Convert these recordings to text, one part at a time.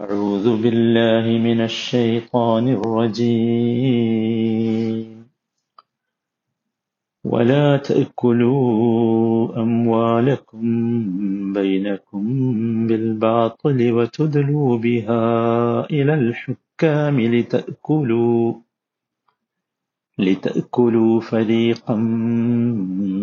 أعوذ بالله من الشيطان الرجيم. ولا تأكلوا أموالكم بينكم بالباطل وتدلوا بها إلى الحكام لتأكلوا لتأكلوا فريقا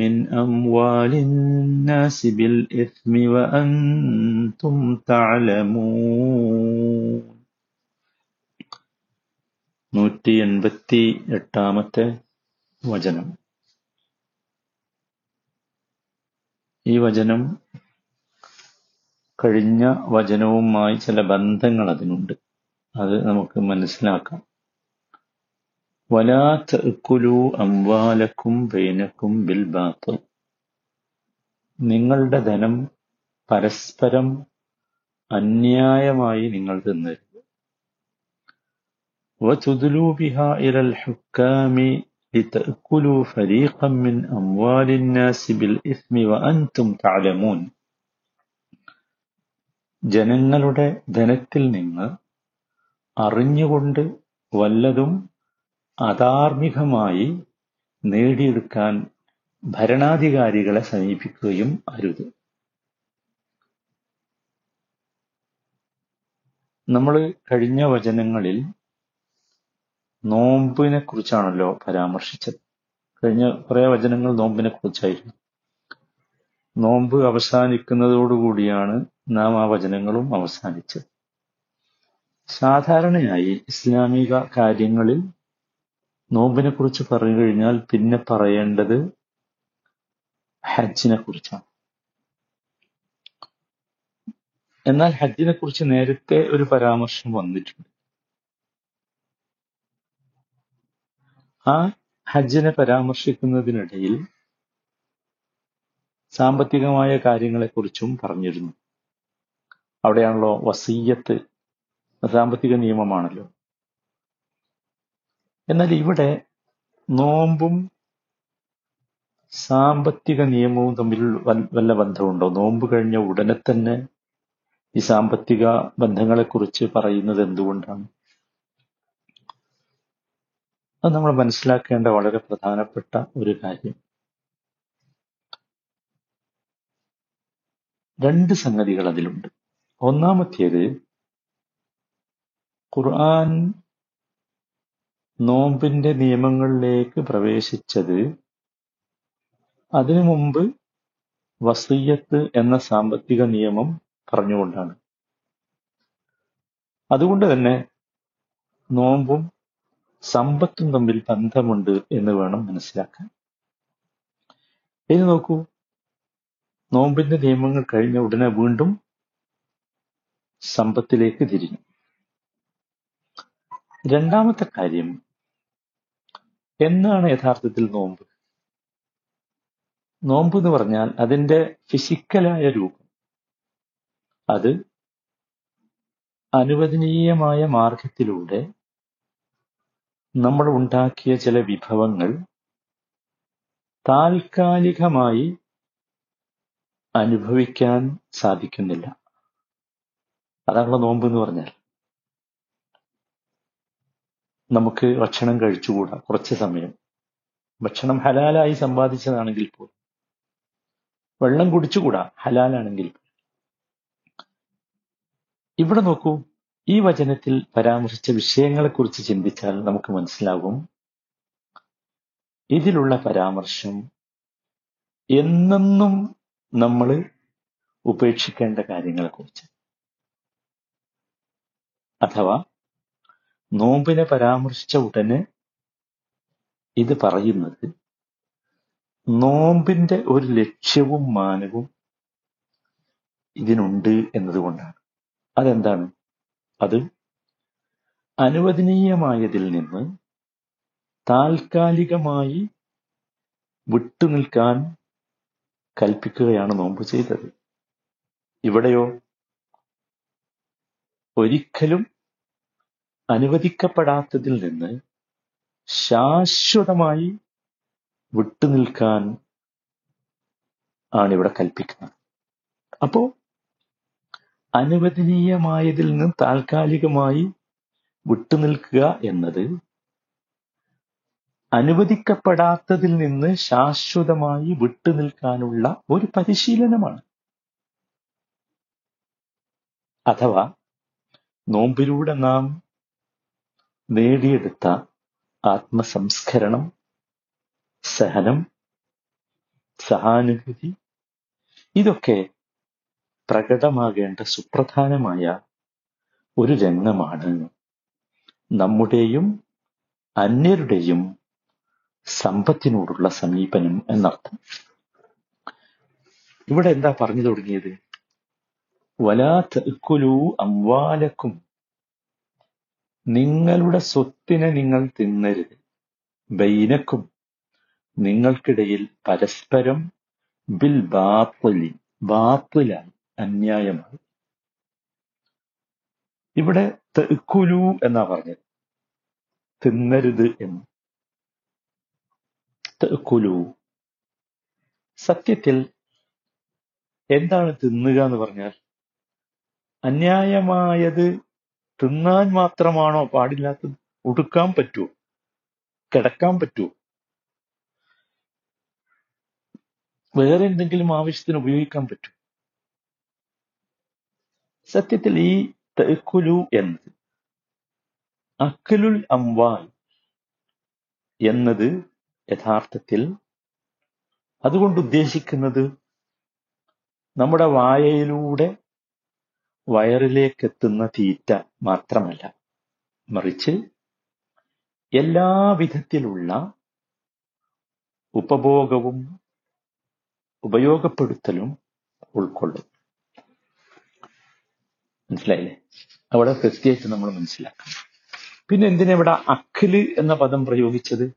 من أموال الناس بالإثم وأنتم تعلمون നൂറ്റി എൺപത്തി എട്ടാമത്തെ വചനം ഈ വചനം കഴിഞ്ഞ വചനവുമായി ചില ബന്ധങ്ങൾ അതിനുണ്ട് അത് നമുക്ക് മനസ്സിലാക്കാം വലാ തഅക്കുലു അംവാലക്കും ബൈനക്കും ബിൽ ബാത്തിൽ നിങ്ങളുടെ ധനം പരസ്പരം അന്യായമായി നിങ്ങൾ തിന്നരുത് وتدلوا بها إلى الحكام لتأكلوا فريقا من أموال الناس بالإثم وأنتم تعلمون ജനങ്ങളുടെ ധനത്തിൽ നിന്ന് അറിഞ്ഞുകൊണ്ട് വല്ലതും അധാർമികമായി നേടിയെടുക്കാൻ ഭരണാധികാരികളെ സമീപിക്കുകയും അരുത്. നമ്മൾ കഴിഞ്ഞ വചനങ്ങളിൽ നോമ്പിനെ കുറിച്ചാണല്ലോ പരാമർശിച്ചത്. കഴിഞ്ഞ കുറെ വചനങ്ങൾ നോമ്പിനെ കുറിച്ചായിരുന്നു നോമ്പ് അവസാനിക്കുന്നതോടുകൂടിയാണ് നാം ആ വചനങ്ങളും അവസാനിച്ചത്. സാധാരണയായി ഇസ്ലാമിക കാര്യങ്ങളിൽ നോമ്പിനെ കുറിച്ച് പറഞ്ഞു കഴിഞ്ഞാൽ പിന്നെ പറയേണ്ടത് ഹജ്ജിനെ കുറിച്ചാണ് എന്നാൽ ഹജ്ജിനെ കുറിച്ച് നേരത്തെ ഒരു പരാമർശം വന്നിട്ടുണ്ട്. ആ ഹജ്ജിനെ പരാമർശിക്കുന്നതിനിടയിൽ സാമ്പത്തികമായ കാര്യങ്ങളെക്കുറിച്ചും പറഞ്ഞിരുന്നു. അവിടെയാണല്ലോ വസീയത്ത് സാമ്പത്തിക നിയമമാണല്ലോ. എന്നാൽ ഇവിടെ നോമ്പും സാമ്പത്തിക നിയമവും തമ്മിൽ വല്ല ബന്ധമുണ്ടോ? നോമ്പ് കഴിഞ്ഞ ഉടനെ തന്നെ ഈ സാമ്പത്തിക ബന്ധങ്ങളെക്കുറിച്ച് പറയുന്നത് എന്തുകൊണ്ടാണ്? അത് നമ്മൾ മനസ്സിലാക്കേണ്ട വളരെ പ്രധാനപ്പെട്ട ഒരു കാര്യം. രണ്ട് സംഗതികൾ അതിലുണ്ട്. ഒന്നാമത്തേത് ഖുർആൻ നോമ്പിന്റെ നിയമങ്ങളിലേക്ക് പ്രവേശിച്ചത് അതിനു മുമ്പ് വസീയത്ത് എന്ന സാമ്പത്തിക നിയമം പറഞ്ഞുകൊണ്ടാണ്. അതുകൊണ്ട് തന്നെ നോമ്പും സമ്പത്തും തമ്മിൽ ബന്ധമുണ്ട് എന്ന് വേണം മനസ്സിലാക്കാൻ. ഇനി നോക്കൂ നോമ്പിന്റെ നിയമങ്ങൾ കഴിഞ്ഞ ഉടനെ വീണ്ടും സമ്പത്തിലേക്ക് തിരിഞ്ഞു. രണ്ടാമത്തെ കാര്യം എന്നാണ് യഥാർത്ഥത്തിൽ നോമ്പ്? നോമ്പ് എന്ന് പറഞ്ഞാൽ അതിന്റെ ഫിസിക്കലായ രൂപം. അത് അനുവദനീയമായ മാർഗത്തിലൂടെ നമ്മൾ ഉണ്ടാക്കിയ ചില വിഭവങ്ങൾ താൽക്കാലികമായി അനുഭവിക്കാൻ സാധിക്കുന്നില്ല. അതാണ് നോമ്പ് എന്ന് പറഞ്ഞാൽ. നമുക്ക് ഭക്ഷണം കഴിച്ചുകൂടാ കുറച്ച് സമയം. ഭക്ഷണം ഹലാലായി സമ്പാദിച്ചതാണെങ്കിൽ പോലും. വെള്ളം കുടിച്ചുകൂടാ ഹലാലാണെങ്കിൽ ഇവിടെ നോക്കൂ ഈ വചനത്തിൽ പരാമർശിച്ച വിഷയങ്ങളെക്കുറിച്ച് ചിന്തിച്ചാൽ നമുക്ക് മനസ്സിലാകും ഇതിലുള്ള പരാമർശം എന്നെന്നും നമ്മൾ ഉപേക്ഷിക്കേണ്ട കാര്യങ്ങളെക്കുറിച്ച്. അഥവാ നോമ്പിനെ പരാമർശിച്ച ഉടനെ ഇത് പറയുന്നത് നോമ്പിന്റെ ഒരു ലക്ഷ്യവും മാനവും ഇതിനുണ്ട് എന്നതുകൊണ്ടാണ്. അതെന്താണ്? അത് അനുവദനീയമായതിൽ നിന്ന് താൽക്കാലികമായി വിട്ടുനിൽക്കാൻ കൽപ്പിക്കുകയാണ് നോമ്പ് ചെയ്തത്. ഇവിടെയോ? ഒരിക്കലും അനുവദിക്കപ്പെടാത്തതിൽ നിന്ന് ശാശ്വതമായി വിട്ടുനിൽക്കാൻ ആണ് ഇവിടെ കൽപ്പിക്കുന്നത്. അപ്പോ അനുവദനീയമായതിൽ നിന്ന് താൽക്കാലികമായി വിട്ടുനിൽക്കുക എന്നത് അനുവദിക്കപ്പെടാത്തതിൽ നിന്ന് ശാശ്വതമായി വിട്ടുനിൽക്കാനുള്ള ഒരു പരിശീലനമാണ്. അഥവാ നോമ്പിലൂടെ നാം നേടിയെടുത്ത ആത്മസംസ്കരണം സഹനം സഹാനുഭൂതി ഇതൊക്കെ പ്രകടമാകേണ്ട സുപ്രധാനമായ ഒരു രംഗമാണ്. നമ്മുടെയും അന്യരുടെയും സമ്പത്തിനോടുള്ള സമീപനം എന്നർത്ഥം. ഇവിടെ എന്താ പറഞ്ഞു തുടങ്ങിയത്? വലാ തഅക്കുലൂ അംവാലക്കും നിങ്ങളുടെ സ്വത്തിനെ നിങ്ങൾ തിന്നരുത്. ബൈനക്കും നിങ്ങൾക്കിടയിൽ പരസ്പരം ബിൽ ബാത്തുലി ബാത്തിലായി അന്യായമായി. ഇവിടെ തെക്കുലു എന്നാ പറഞ്ഞത്. തിന്നരുത് എന്ന്. തെക്കുലു സത്യത്തിൽ എന്താണ് തിന്നുക എന്ന് പറഞ്ഞാൽ അന്യായമായത് തിന്നാൻ മാത്രമാണോ പാടില്ലാത്തത്? ഉടുക്കാൻ പറ്റുമോ കിടക്കാൻ പറ്റുമോ വേറെ എന്തെങ്കിലും ആവശ്യത്തിന് ഉപയോഗിക്കാൻ പറ്റും സത്യത്തിൽ ഈ തെക്കുലു എന്നത് അക്കലുൽ അംവാൽ എന്നത് യഥാർത്ഥത്തിൽ അതുകൊണ്ട് ഉദ്ദേശിക്കുന്നത് നമ്മുടെ വായയിലൂടെ വയറിലേക്ക് എത്തുന്ന തീറ്റ മാത്രമല്ല മറിച്ച് എല്ലാവിധത്തിലുള്ള ഉപഭോഗവും ഉപയോഗപ്പെടുത്തലും ഉൾക്കൊള്ളും. മനസ്സിലായില്ലേ? അവിടെ പ്രത്യേകിച്ച് നമ്മൾ മനസ്സിലാക്കണം. പിന്നെ എന്തിനാ ഇവിടെ അഖിൽ എന്ന പദം പ്രയോഗിച്ചത്?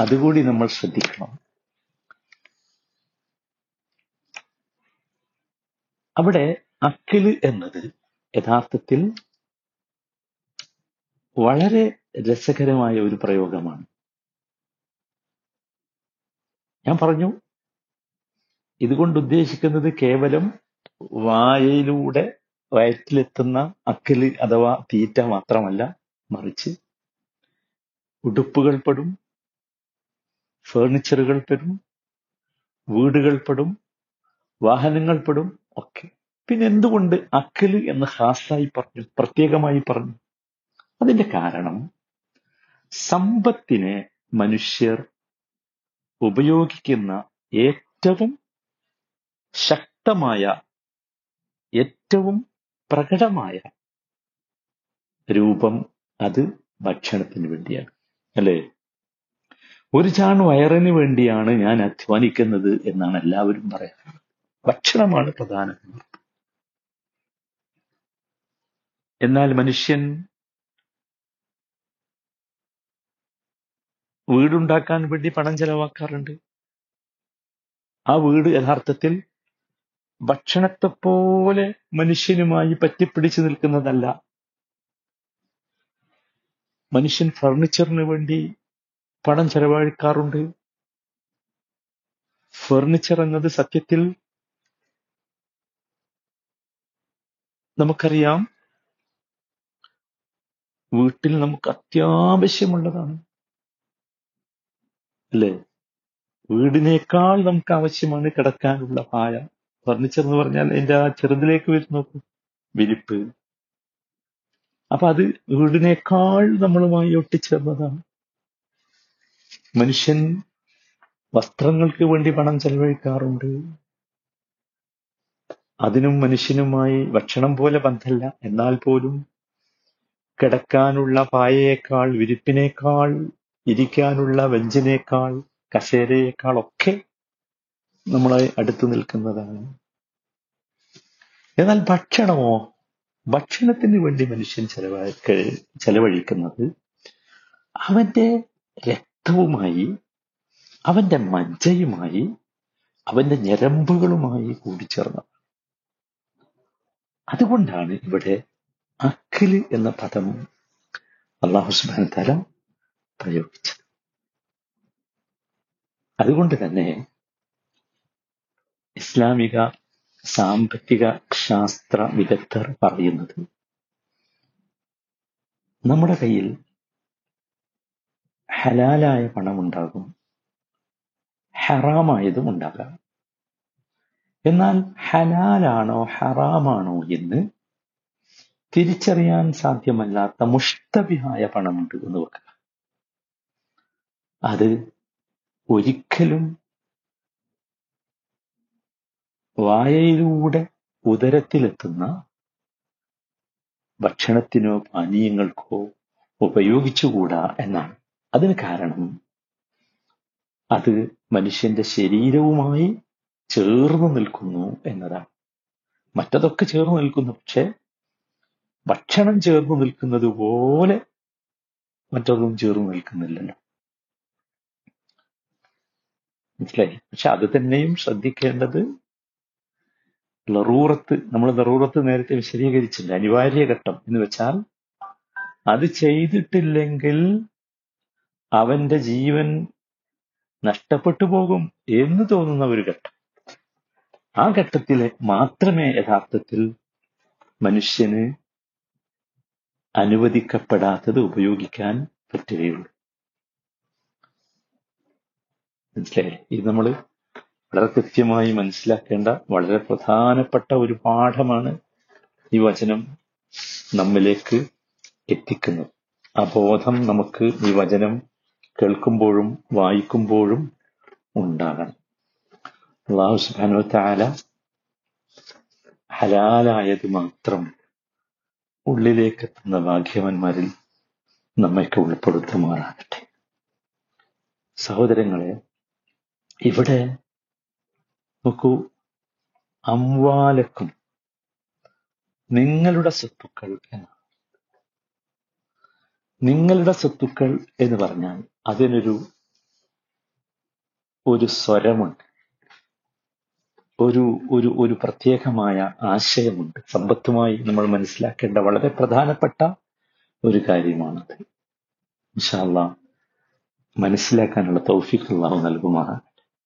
അതുകൂടി നമ്മൾ ശ്രദ്ധിക്കണം. അവിടെ അക്കിൽ എന്നത് യഥാർത്ഥത്തിൽ വളരെ രസകരമായ ഒരു പ്രയോഗമാണ്. ഞാൻ പറഞ്ഞു ഇതുകൊണ്ട് ഉദ്ദേശിക്കുന്നത് കേവലം വായയിലൂടെ വയറ്റിലെത്തുന്ന അക്കൽ അഥവാ തീറ്റ മാത്രമല്ല മറിച്ച് ഉടുപ്പുകൾ പെടും ഫേർണിച്ചറുകൾ പെടും വീടുകൾ പെടും വാഹനങ്ങൾ പെടും ഒക്കെ. പിന്നെ എന്തുകൊണ്ട് അക്കൽ എന്ന് ഹാസായി പറഞ്ഞു പ്രത്യേകമായി പറഞ്ഞു? അതിന്റെ കാരണം സമ്പത്തിനെ മനുഷ്യർ ഉപയോഗിക്കുന്ന ഏറ്റവും ശക്തമായ ഏറ്റവും പ്രകടമായ രൂപം അത് ഭക്ഷണത്തിന് വേണ്ടിയാണ്. അല്ലേ? ഒരു ചാൺ വയറിന് വേണ്ടിയാണ് ഞാൻ അധ്വാനിക്കുന്നത് എന്നാണ് എല്ലാവരും പറയുന്നത്. ഭക്ഷണമാണ് പ്രധാനം. എന്നാൽ മനുഷ്യൻ വീടുണ്ടാക്കാൻ വേണ്ടി പണം ചെലവാക്കാറുണ്ട്. ആ വീട് യഥാർത്ഥത്തിൽ ഭക്ഷണത്തെ പോലെ മനുഷ്യനുമായി പറ്റിപ്പിടിച്ചു നിൽക്കുന്നതല്ല. മനുഷ്യൻ ഫർണിച്ചറിന് വേണ്ടി പണം ചെലവഴിക്കാറുണ്ട്. ഫർണിച്ചർ എന്നത് സത്യത്തിൽ നമുക്കറിയാം വീട്ടിൽ നമുക്ക് അത്യാവശ്യമുള്ളതാണ്. അല്ലേ? വീടിനേക്കാൾ നമുക്ക് ആവശ്യമാണ് കിടക്കാനുള്ള പായ. ഫർണിച്ചർ എന്ന് പറഞ്ഞാൽ എന്റെ ആ ചെറുതിലേക്ക് വരും നോക്കൂ. വിരിപ്പ്. അപ്പൊ അത് വീടിനേക്കാൾ നമ്മളുമായി ഒട്ടിച്ചേർന്നതാണ്. മനുഷ്യൻ വസ്ത്രങ്ങൾക്ക് വേണ്ടി പണം ചെലവഴിക്കാറുണ്ട്. അതിനും മനുഷ്യനുമായി ഭക്ഷണം പോലെ ബന്ധമല്ല എന്നാൽ പോലും കിടക്കാനുള്ള പായയേക്കാൾ വിരിപ്പിനേക്കാൾ ഇരിക്കാനുള്ള വെഞ്ചിനേക്കാൾ കസേരയേക്കാൾ ഒക്കെ നമ്മളെ അടുത്തു നിൽക്കുന്നതാണ്. എന്നാൽ ഭക്ഷണമോ? ഭക്ഷണത്തിന് വേണ്ടി മനുഷ്യൻ ചെലവ ചെലവഴിക്കുന്നത് അവന്റെ രക്തവുമായി അവന്റെ മജ്ജയുമായി അവന്റെ ഞരമ്പുകളുമായി കൂടിച്ചേർന്നത് അതുകൊണ്ടാണ് ഇവിടെ അഖിൽ എന്ന പദം അള്ളാഹു സുബാന തല പ്രയോഗിച്ചത്. അതുകൊണ്ട് തന്നെ ഇസ്ലാമിക സാമ്പത്തിക ശാസ്ത്ര വിദഗ്ധർ പറയുന്നത് നമ്മുടെ കയ്യിൽ ഹലാലായ പണമുണ്ടാകും ഹറാമായതും ഉണ്ടാകാം. എന്നാൽ ഹലാലാണോ ഹറാമാണോ എന്ന് തിരിച്ചറിയാൻ സാധ്യമല്ലാത്ത മുഷ്തബിഹായ പണമുണ്ട് എന്ന് വെക്കുക. അത് ഒരിക്കലും വായയിലൂടെ ഉദരത്തിലെത്തുന്ന ഭക്ഷണത്തിനോ പാനീയങ്ങൾക്കോ ഉപയോഗിച്ചുകൂടാ എന്നാണ്. അതിന് കാരണം അത് മനുഷ്യന്റെ ശരീരവുമായി ചേർന്ന് നിൽക്കുന്നു എന്നതാണ്. മറ്റതൊക്കെ ചേർന്ന് നിൽക്കുന്നു. പക്ഷെ ഭക്ഷണം ചേർന്ന് നിൽക്കുന്നത് പോലെ മറ്റൊന്നും ചേർന്ന് നിൽക്കുന്നില്ലല്ലോ. മനസ്സിലായി? പക്ഷെ അത് തന്നെയും ശ്രദ്ധിക്കേണ്ടത് ലറൂറത്ത് നമ്മൾ ലറൂറത്ത് നേരത്തെ വിശദീകരിച്ചില്ല? അനിവാര്യ ഘട്ടം എന്ന് വെച്ചാൽ അത് ചെയ്തിട്ടില്ലെങ്കിൽ അവന്റെ ജീവൻ നഷ്ടപ്പെട്ടു പോകും എന്ന് തോന്നുന്ന ഒരു ഘട്ടം. ആ ഘട്ടത്തിൽ മാത്രമേ യഥാർത്ഥത്തിൽ മനുഷ്യന് അനുവദിക്കപ്പെടാത്തത് ഉപയോഗിക്കാൻ പറ്റുകയുള്ളൂ. മനസ്സിലായി ഇത് നമ്മൾ വളരെ കൃത്യമായി മനസ്സിലാക്കേണ്ട വളരെ പ്രധാനപ്പെട്ട ഒരു പാഠമാണ് ഈ വചനം നമ്മിലേക്ക് എത്തിക്കുന്നത്. ആ ബോധം നമുക്ക് ഈ വചനം കേൾക്കുമ്പോഴും വായിക്കുമ്പോഴും ഉണ്ടാകണം. അള്ളാഹു സുബാനു താല ഹലാലായത് മാത്രം ഉള്ളിലേക്ക് എത്തുന്ന ഭാഗ്യവന്മാരിൽ നമ്മയ്ക്ക് ഉൾപ്പെടുത്തുമാറാകട്ടെ. സഹോദരങ്ങളെ ഇവിടെ നോക്കൂ അംവാലക്കും നിങ്ങളുടെ സ്വത്തുക്കൾ എന്നാണ്. നിങ്ങളുടെ സ്വത്തുക്കൾ എന്ന് പറഞ്ഞാൽ അതിനൊരു ഒരു സ്വരമുണ്ട്. ഒരു ഒരു ഒരു പ്രത്യേകമായ ആശയമുണ്ട്. സമ്പത്തുമായി നമ്മൾ മനസ്സിലാക്കേണ്ട വളരെ പ്രധാനപ്പെട്ട ഒരു കാര്യമാണത്. മനസ്സിലാക്കാനുള്ള തൗഫീഖ് അള്ളാഹു നൽകുമാറാണ്